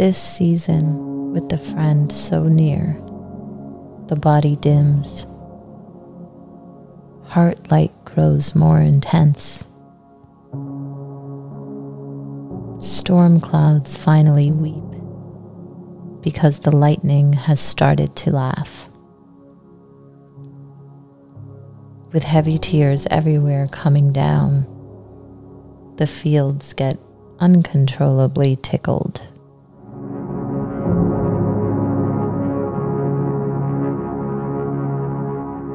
This season, with the friend so near, the body dims. Heart light grows more intense. Storm clouds finally weep because the lightning has started to laugh. With heavy tears everywhere coming down, the fields get uncontrollably tickled.